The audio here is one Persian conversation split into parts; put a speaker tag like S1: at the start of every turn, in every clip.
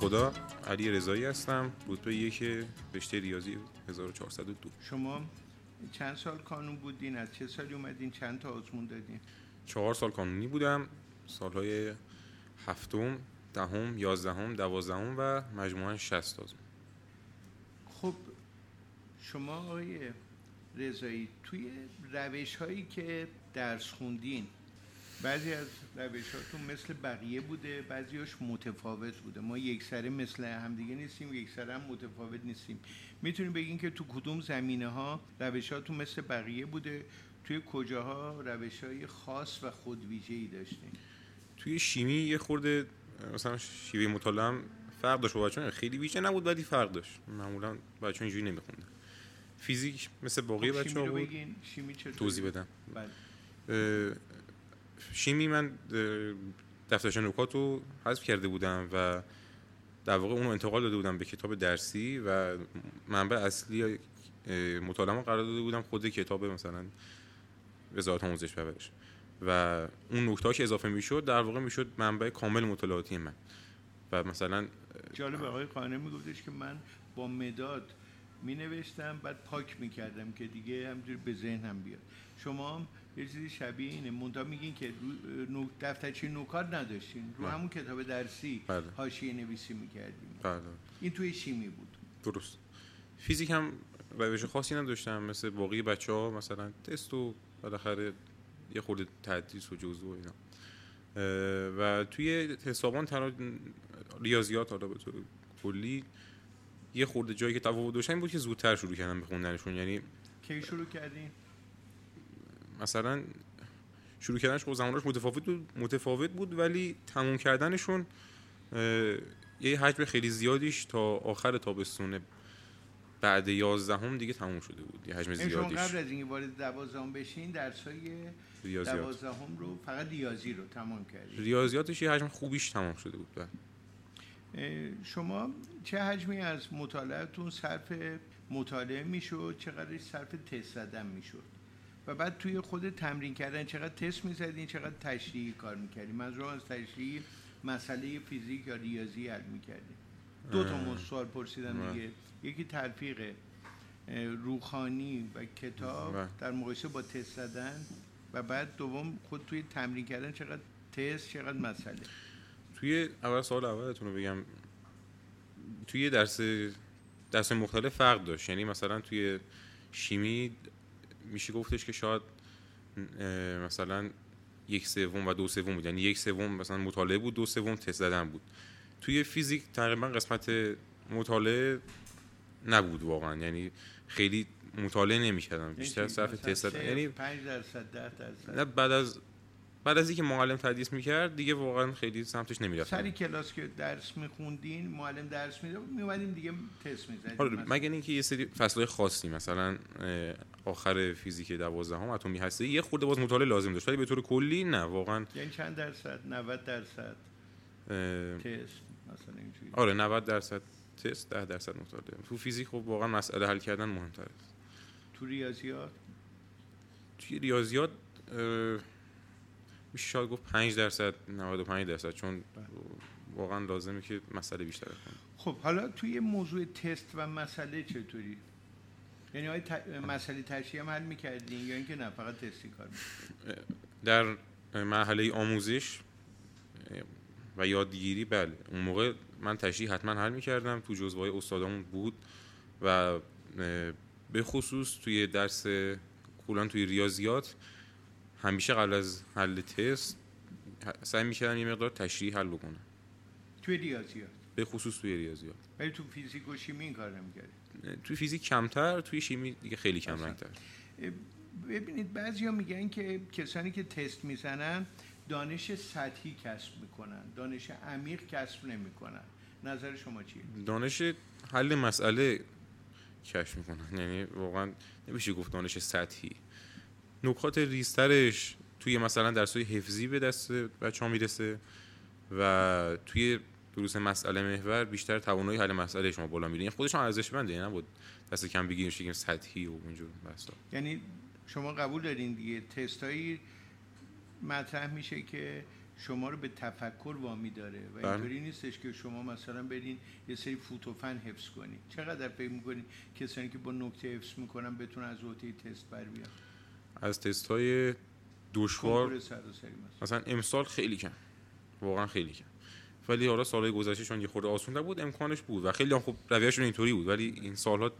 S1: خدا علی رضایی هستم. رتبه یک رشته ریاضی 1402
S2: شما چند سال کانون بودین؟ از چه سالی اومدین؟ چند تا آزمون دادین؟
S1: چهار سال کانونی بودم. سالهای هفتم دهم یازدهم دوازدهم و مجموعا 60 آزمون.
S2: خب شما آقای رضایی توی روش هایی که درس خوندین بعضی از روش هاتون مثل بقیه بوده بعضیاش متفاوت بوده. ما یک سره مثل همدیگه نیستیم یک سره هم متفاوت نیستیم. می‌تونیم بگین که تو کدوم زمینه ها روش هاتون مثل بقیه بوده؟ توی کجاها روش های خاص و خودویژه ای داشتین؟
S1: توی شیمی یه خورده مثلا شیوه مطالعه هم فرق داشت با بچه‌ها. خیلی ویژه نبود ولی فرق داشت. معمولا بچه‌ها اینجوری نمیخوندن. فیزیک مثل باقی
S2: خب،
S1: بچه‌ها بود.
S2: شیمی؟
S1: توضیح بدم.
S2: بله.
S1: شیمی من دفترچه نکات رو حذف کرده بودم و در واقع اون رو انتقال داده بودم به کتاب درسی و منبع اصلی مطالعه قرار داده بودم خود کتاب مثلا وزارت آموزش پرورش و اون نکته که اضافه می‌شد در واقع می‌شد منبع کامل مطالعاتی من. و مثلا
S2: جالب آقای قانع میگفتش که من با مداد می نوشتم بعد پاک می کردم که دیگه همجوری به ذهنم بیاد. شما هم یه چیزی شبیه اینه. منتها میگین که رو دفترچه نوکار نداشتین. رو. همون کتاب درسی
S1: بله.
S2: حاشیه نویسی می‌کردیم
S1: بله.
S2: این توی شیمی بود
S1: درست. فیزیک هم روش خاصی نداشتم. مثل باقی بچه ها مثلا تست و بالاخره یه خورده تدریس و جزو و اینا. و توی حسابان تنها ریاضیات حالا به طور کلی یه خورده جایی که تفاوت داشتن این بود که زودتر شروع کردم به خوندنشون. یعنی
S2: کی شروع کردین؟
S1: مثلا شروع کردنش خب زمانش متفاوت بود متفاوت بود ولی تموم کردنشون یه حجم خیلی زیادیش تا آخر تابستون بعد یازدهم دیگه تموم شده بود یه حجم زیادیش.
S2: قبل از اینکه وارد دوازدهم بشین درسای دوازدهم رو فقط ریاضی رو تمام کردین
S1: ریاضیاتش یه حجم خوبیش تمام شده بود بله.
S2: اه، شما چه حجمی از مطالعهتون صرف مطالعه می‌شد چقدرش صرف تست زدن می‌شد؟ و بعد توی خود تمرین کردن چقدر تست می‌زدین چقدر تشریحی کار می‌کردین منظورم از تشریحی مسئله فیزیک یا ریاضی حل می‌کردین دو تا. سوال پرسیدم. دیگه یکی تلفیق روخانی و کتاب. در مقایسه با تست زدن و بعد دوم خود توی تمرین کردن چقدر تست چقدر مسئله
S1: توی اول سوال اولتون رو بگم توی درس درس مختلف فرق داشت یعنی مثلا توی شیمی میشه گفتش که شاید مثلا یک سوم و دو سوم بود. یعنی یک سوم مثلا مطالعه بود دو سوم تست زدن بود. توی فیزیک تقریبا قسمت مطالعه نبود واقعا. یعنی خیلی مطالعه نمی‌کردم بیشتر صرف تست یعنی
S2: 5 درصد 10 درصد؟
S1: نه بعد از بعد از اینکه معلم تدریس می‌کرد دیگه واقعا خیلی سمتش نمی‌رفتم.
S2: سری کلاس که درس میخوندین معلم درس میده میومدیم دیگه تست می‌زدیم.
S1: آره مگر اینکه یه سری فصلهای خاصی مثلا آخر فیزیک دوازدهم اتمی هسته یه خورده باز مطالعه لازم داشت ولی به طور کلی نه واقعا.
S2: یعنی چند درصد؟ 90 درصد
S1: اه،
S2: تست مثلا اینجوری.
S1: آره 90 درصد تست 10 درصد مطالعه. تو فیزیک خب واقعا مسئله حل کردن مهمتره.
S2: تو ریاضیات؟
S1: توی ریاضیات اه، میشه شاید گفت 5 درصد 95 درصد چون واقعا لازمه که مسئله بیشتر کنیم
S2: خب حالا توی موضوع تست و مسئله چطوری؟ یعنی های ت... مسئله تشریح هم حل می‌کردین یا اینکه نه فقط تستی کار؟
S1: در مرحله آموزش و یادگیری بله. اون موقع من تشریح حتما حل می‌کردم تو جزوه های استادامون بود و به خصوص توی درس کلان توی ریاضیات همیشه قبل از حل تست سعی می‌کردم یه مقدار تشریح حل بکنم
S2: توی ریاضیات؟
S1: به خصوص توی ریاضیات.
S2: ولی تو فیزیک و شیمی این کار نمی‌کردین
S1: اه، توی فیزیک کمتر توی شیمی دیگه خیلی کم. رنگتر.
S2: ببینید بعضیا میگن که کسانی که تست می‌زنن دانش سطحی کسب می‌کنن دانش عمیق کسب نمی‌کنن. نظر شما چیه؟
S1: دانش حل مسئله کشف می‌کنن. یعنی واقعا نمیشه گفت دانش سطحی. نکات ریزترش توی مثلا درسای حفظی به دست بچه ها می‌رسه و توی دروس مسئله محور بیشتر توانایی حل مسئله شما بالا میره. این خودش هم ارزشمنده یعنی نبود دست کم بگیریم بگیم سطحی و اونجور بحثا
S2: یعنی شما قبول دارین دیگه؟ تستایی مطرح میشه که شما رو به تفکر وامی داره و
S1: بله.
S2: اینطوری نیستش که شما مثلا برین یه سری فوتوفن حفظ کنید چقدر فکر می‌کنید کسانی که با نکته حفظ می‌کنن بتونن از اوتی تست بر بیان؟
S1: از تست های دشوار
S2: مثلا
S1: امسال خیلی کم. واقعا خیلی کم. ولی حالا سالهای گذشته چون یه خورده آسون بود امکانش بود. و خیلی هم خب رویهشون اینطوری بود. ولی این سالها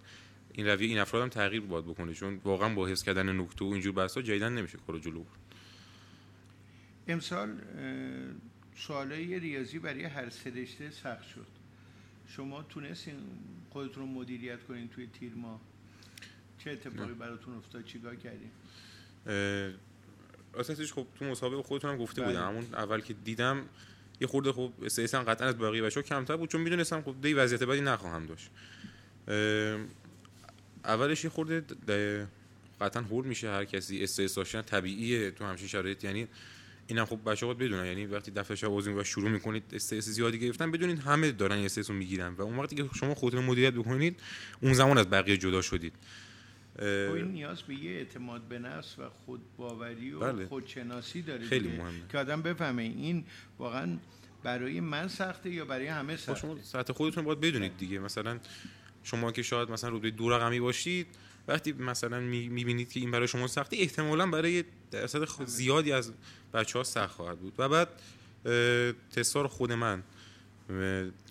S1: این رویه این افراد هم تغییر باید بکنه. چون واقعا با حفظ کردن نکته و اینجور بحثا جدیدن نمیشه کارو جلو برد.
S2: امسال سوالای ریاضی برای هر سه رشته سخت شد. شما تونستین خودتون رو مدیریت کنین توی تیر ماه؟ چه اتفاقی براتون افتاد؟ چیکار کردین؟
S1: اه، راستش خب تو مسابقه خودتون هم گفته
S2: بله.
S1: بودم. همون اول که دیدم یه خورده خب استرس هم قطعا از بقیه بچه‌ها کمتر بود چون می‌دونستم خب دی وضعیت بدی نخواهم داشت. اولش یه خورده قطعا هول میشه هر کسی استرس داشتن. طبیعیه تو همچین شرایط. یعنی اینم خب بچه‌ها باید بدونن. یعنی وقتی دفعه شب بازی و شروع می‌کنید استرس زیادی گرفتن بدونید همه دارن استرس رو می‌گیرن. و اون وقتی که شما خودتون مدیریت بکنید اون زمان از بقیه جدا شدید.
S2: این نیاز به یه اعتماد به نفس و خودباوری و
S1: بله.
S2: خودشناسی داره
S1: خیلی. مهمه.
S2: که آدم بفهمه این واقعا برای من سخته یا برای همه
S1: خب
S2: سخته
S1: شما سطح خودتون باید بدونید دیگه مثلا شما که شاید مثلا رتبه دو رقمی باشید وقتی مثلا می‌بینید که این برای شما سخته احتمالا برای درصد زیادی از بچه ها سخت خواهد بود و بعد اه، تستا رو خود من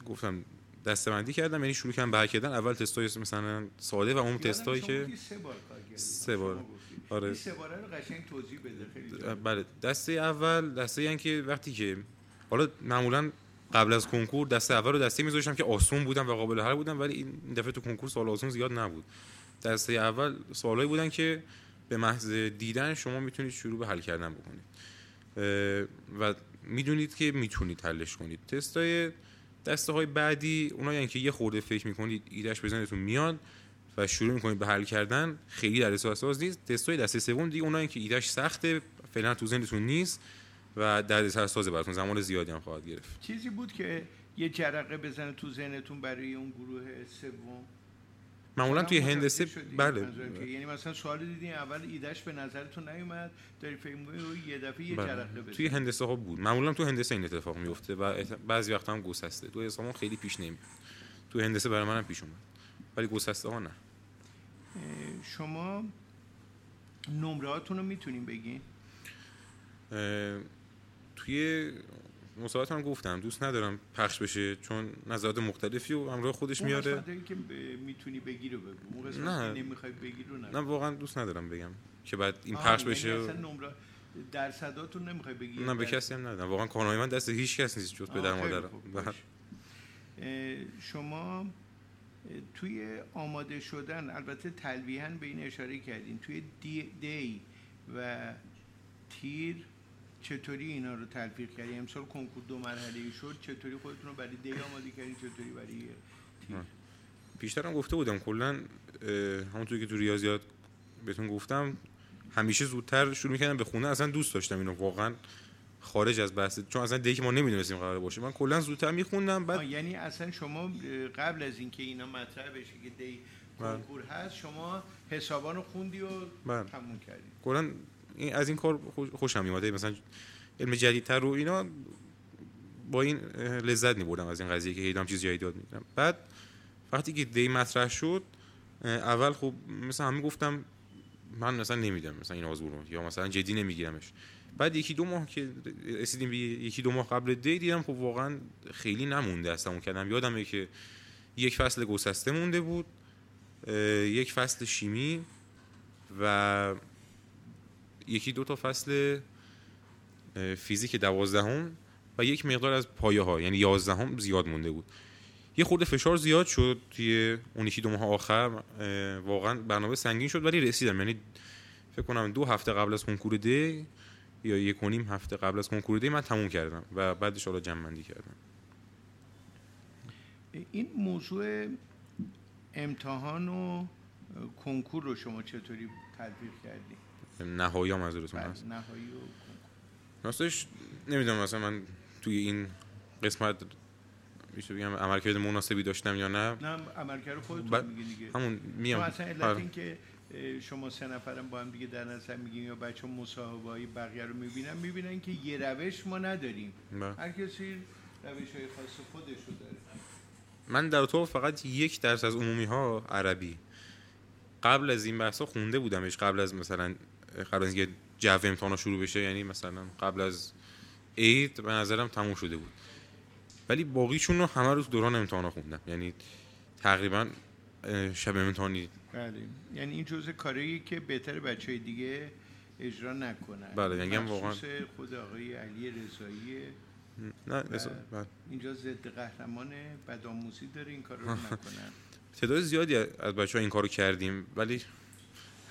S1: گفتم دستبندی کردم یعنی شروع کردم به کردن اول تستای مثلا ساده و اون تستایی که
S2: سه بار.
S1: سه بار. آره.
S2: سه باره رو قشنگ توضیح بده خیلی.
S1: بله دسته اول دسته یعنی که وقتی که حالا معمولا قبل از کنکور دسته اول رو دسته میذاشتم که آسون بودن و قابل حل بودن ولی این دفعه تو کنکور سوال آسون زیاد نبود دسته اول سوالایی بودن که به محض دیدن شما می‌تونید شروع به حل کردن بکنید و می‌دونید که می‌تونید حلش کنید تستای دسته های بعدی اونایی یعنی که یه خورده فکر می‌کنید ایدهش به ذهنتون میاد و شروع می‌کنید به حل کردن خیلی در اساس نیست. تستای دسته سوم دیگه اونایی که ایدهش سخته فعلا تو ذهنتون نیست و در ساز براتون. زمان زیادی هم خواهد گرفت.
S2: چیزی بود که یه جرقه بزنه تو ذهنتون برای اون گروه سوم؟
S1: معمولا توی هندسه؟ بله.
S2: یعنی مثلا سوال دیدین اول ایدهش به نظرتون نیومد داری فکر یه دفعه یه
S1: بله.
S2: جرقه
S1: توی هندسه ها بود. معمولا تو هندسه این اتفاق میفته و بعضی وقتا هم گسسته. تو اسلام خیلی پیش نمیاد تو هندسه برای منم پیش اومد. ولی گسسته ها نه.
S2: شما نمره هاتون رو می‌تونین بگین؟
S1: توی مسابقات هم گفتم دوست ندارم پخش بشه چون نظرات مختلفی و همراه خودش میاره
S2: که می‌تونی بگی رو بگو
S1: نه.
S2: نمی‌خوای بگی رو
S1: نه واقعا دوست ندارم بگم که بعد این پخش
S2: یعنی
S1: بشه
S2: اصلا نمره درصداتون نمی‌خوای بگی
S1: نه به. کسی هم ندارم واقعا کارنامه من دست هیچ کس نیست جز پدر مادرم بله.
S2: شما توی آماده شدن البته تلویحا به این اشاره کردین توی دی, دی و تیر چطوری اینا رو تلفیق کردین امسال کنکور دو مرحله ای شد چطوری خودتون رو برای دی آماده کردین چطوری برای تیر
S1: آه. بیشترم گفته بودم کلا همونطور که تو ریاضیات بهتون گفتم همیشه زودتر شروع می‌کردم به خونه اصلا دوست داشتم اینو واقعا خارج از بحث چون اصلا دیگه ما نمی‌دونستیم قرار باشه من کلا زودتر میخوندم بعد
S2: یعنی اصلا شما قبل از اینکه اینا مطرح بشه که دی
S1: بله.
S2: کنکور هست شما حسابان رو خوندی و
S1: بله.
S2: تموم کردی
S1: کلا این از این کار خوش- خوشم میومد مثلا علم جدیدتر رو اینا با این لذت میبردم از این قضیه که هیدام چیز جدید یاد بعد وقتی که دی مطرح شد اول خب مثلا همه گفتم من مثلا نمیدم مثلا این آزمون یا مثلا جدی نمیگیرمش. بعد یکی دو ماه که رسیدیم یکی دو ماه قبل دی دیدم خب واقعا خیلی نمونده اصلا کردم. یادمه که یک فصل گسسته مونده بود یک فصل شیمی و یکی دو تا فصل فیزیک دوازدهم و یک مقدار از پایه ها یعنی یازدهم زیاد مونده بود. یه خورده فشار زیاد شد توی اون یکی دو ماه آخر واقعا برنامه سنگین شد ولی رسیدم. یعنی فکر کنم دو هفته قبل از کنکور دی یا یک و نیم هفته قبل از کنکور دی من تموم کردم و بعدش حالا جمع بندی کردم.
S2: این موضوع امتحان و کنکور رو شما چطوری تدبیر کردی؟
S1: نهایی هم منظورتون
S2: بله،
S1: هست.
S2: نهایی و
S1: راستش نمی‌دونم مثلا من توی این قسمت میشه بگم عملکرد مناسبی داشتم یا نه؟
S2: نه عملکرد خودتون
S1: بعد
S2: میگی دیگه.
S1: همون میام.
S2: اصلا علت
S1: آره.
S2: این که شما سه نفرم با هم دیگه در نظر میگیم یا بچه مصاحبه های بقیه رو می‌بینن می‌بینن که یه روش ما نداریم.
S1: بله.
S2: هر کسی روش های خاص خودش رو داره.
S1: من در تو فقط یک درس از عمومی ها عربی. قبل از این بحثا خونده بودمش. قبل از مثلا قبل از اینکه جو امتحانا شروع بشه یعنی مثلا قبل از عید به نظرم تموم شده بود. ولی باقیشون رو همه رو دوران امتحانا خوندم. یعنی تقریبا شب امتحانی.
S2: بله. یعنی این جزء کاری که بهتر بچه های دیگه اجرا نکنن.
S1: بله، یعنی واقعا-
S2: خود آقای علی رضایی.
S1: نه بله.
S2: اینجا ضد قهرمان بدآموزی داره این کار رو نکنن.
S1: تعداد زیادی از بچه ها این کارو کردیم ولی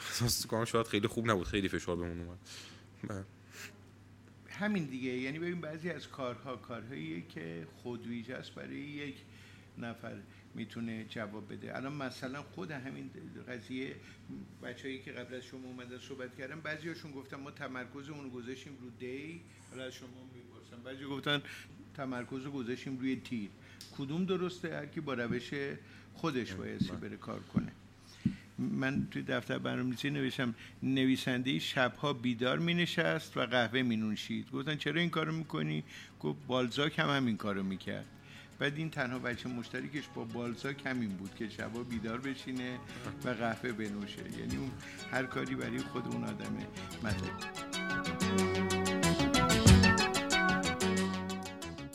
S1: احساس کنم شاید خیلی خوب نبود خیلی فشار بهمون اومد. بله.
S2: همین دیگه یعنی ببین بعضی از کارها کارهایی که خودویژه است برای یک نفر می‌تونه جواب بده. الان مثلا خود همین قضیه بچه‌ای که قبل از شما اومدن صحبت کردن بعضیاشون گفتن ما تمرکزمون رو گذاشتیم رو دی حالا از شما می‌پرسن. بعضی گفتن تمرکز رو گذاشتیم روی تیر. کدوم درسته؟ هر کی با روش خودش بایستی بره کار کنه. من توی دفتر برنامه‌نویسی نوشتم نویسنده شبها بیدار می نشست و قهوه می نوشید گفتن چرا این کارو می‌کنی؟ گفت بالزاک هم همین کارو می‌کرد. بعد این تنها بچه مشترکش با بالزاک همین بود که شبا بیدار بشینه و قهوه بنوشه. یعنی اون هر کاری برای خود اون آدمه. مطلب.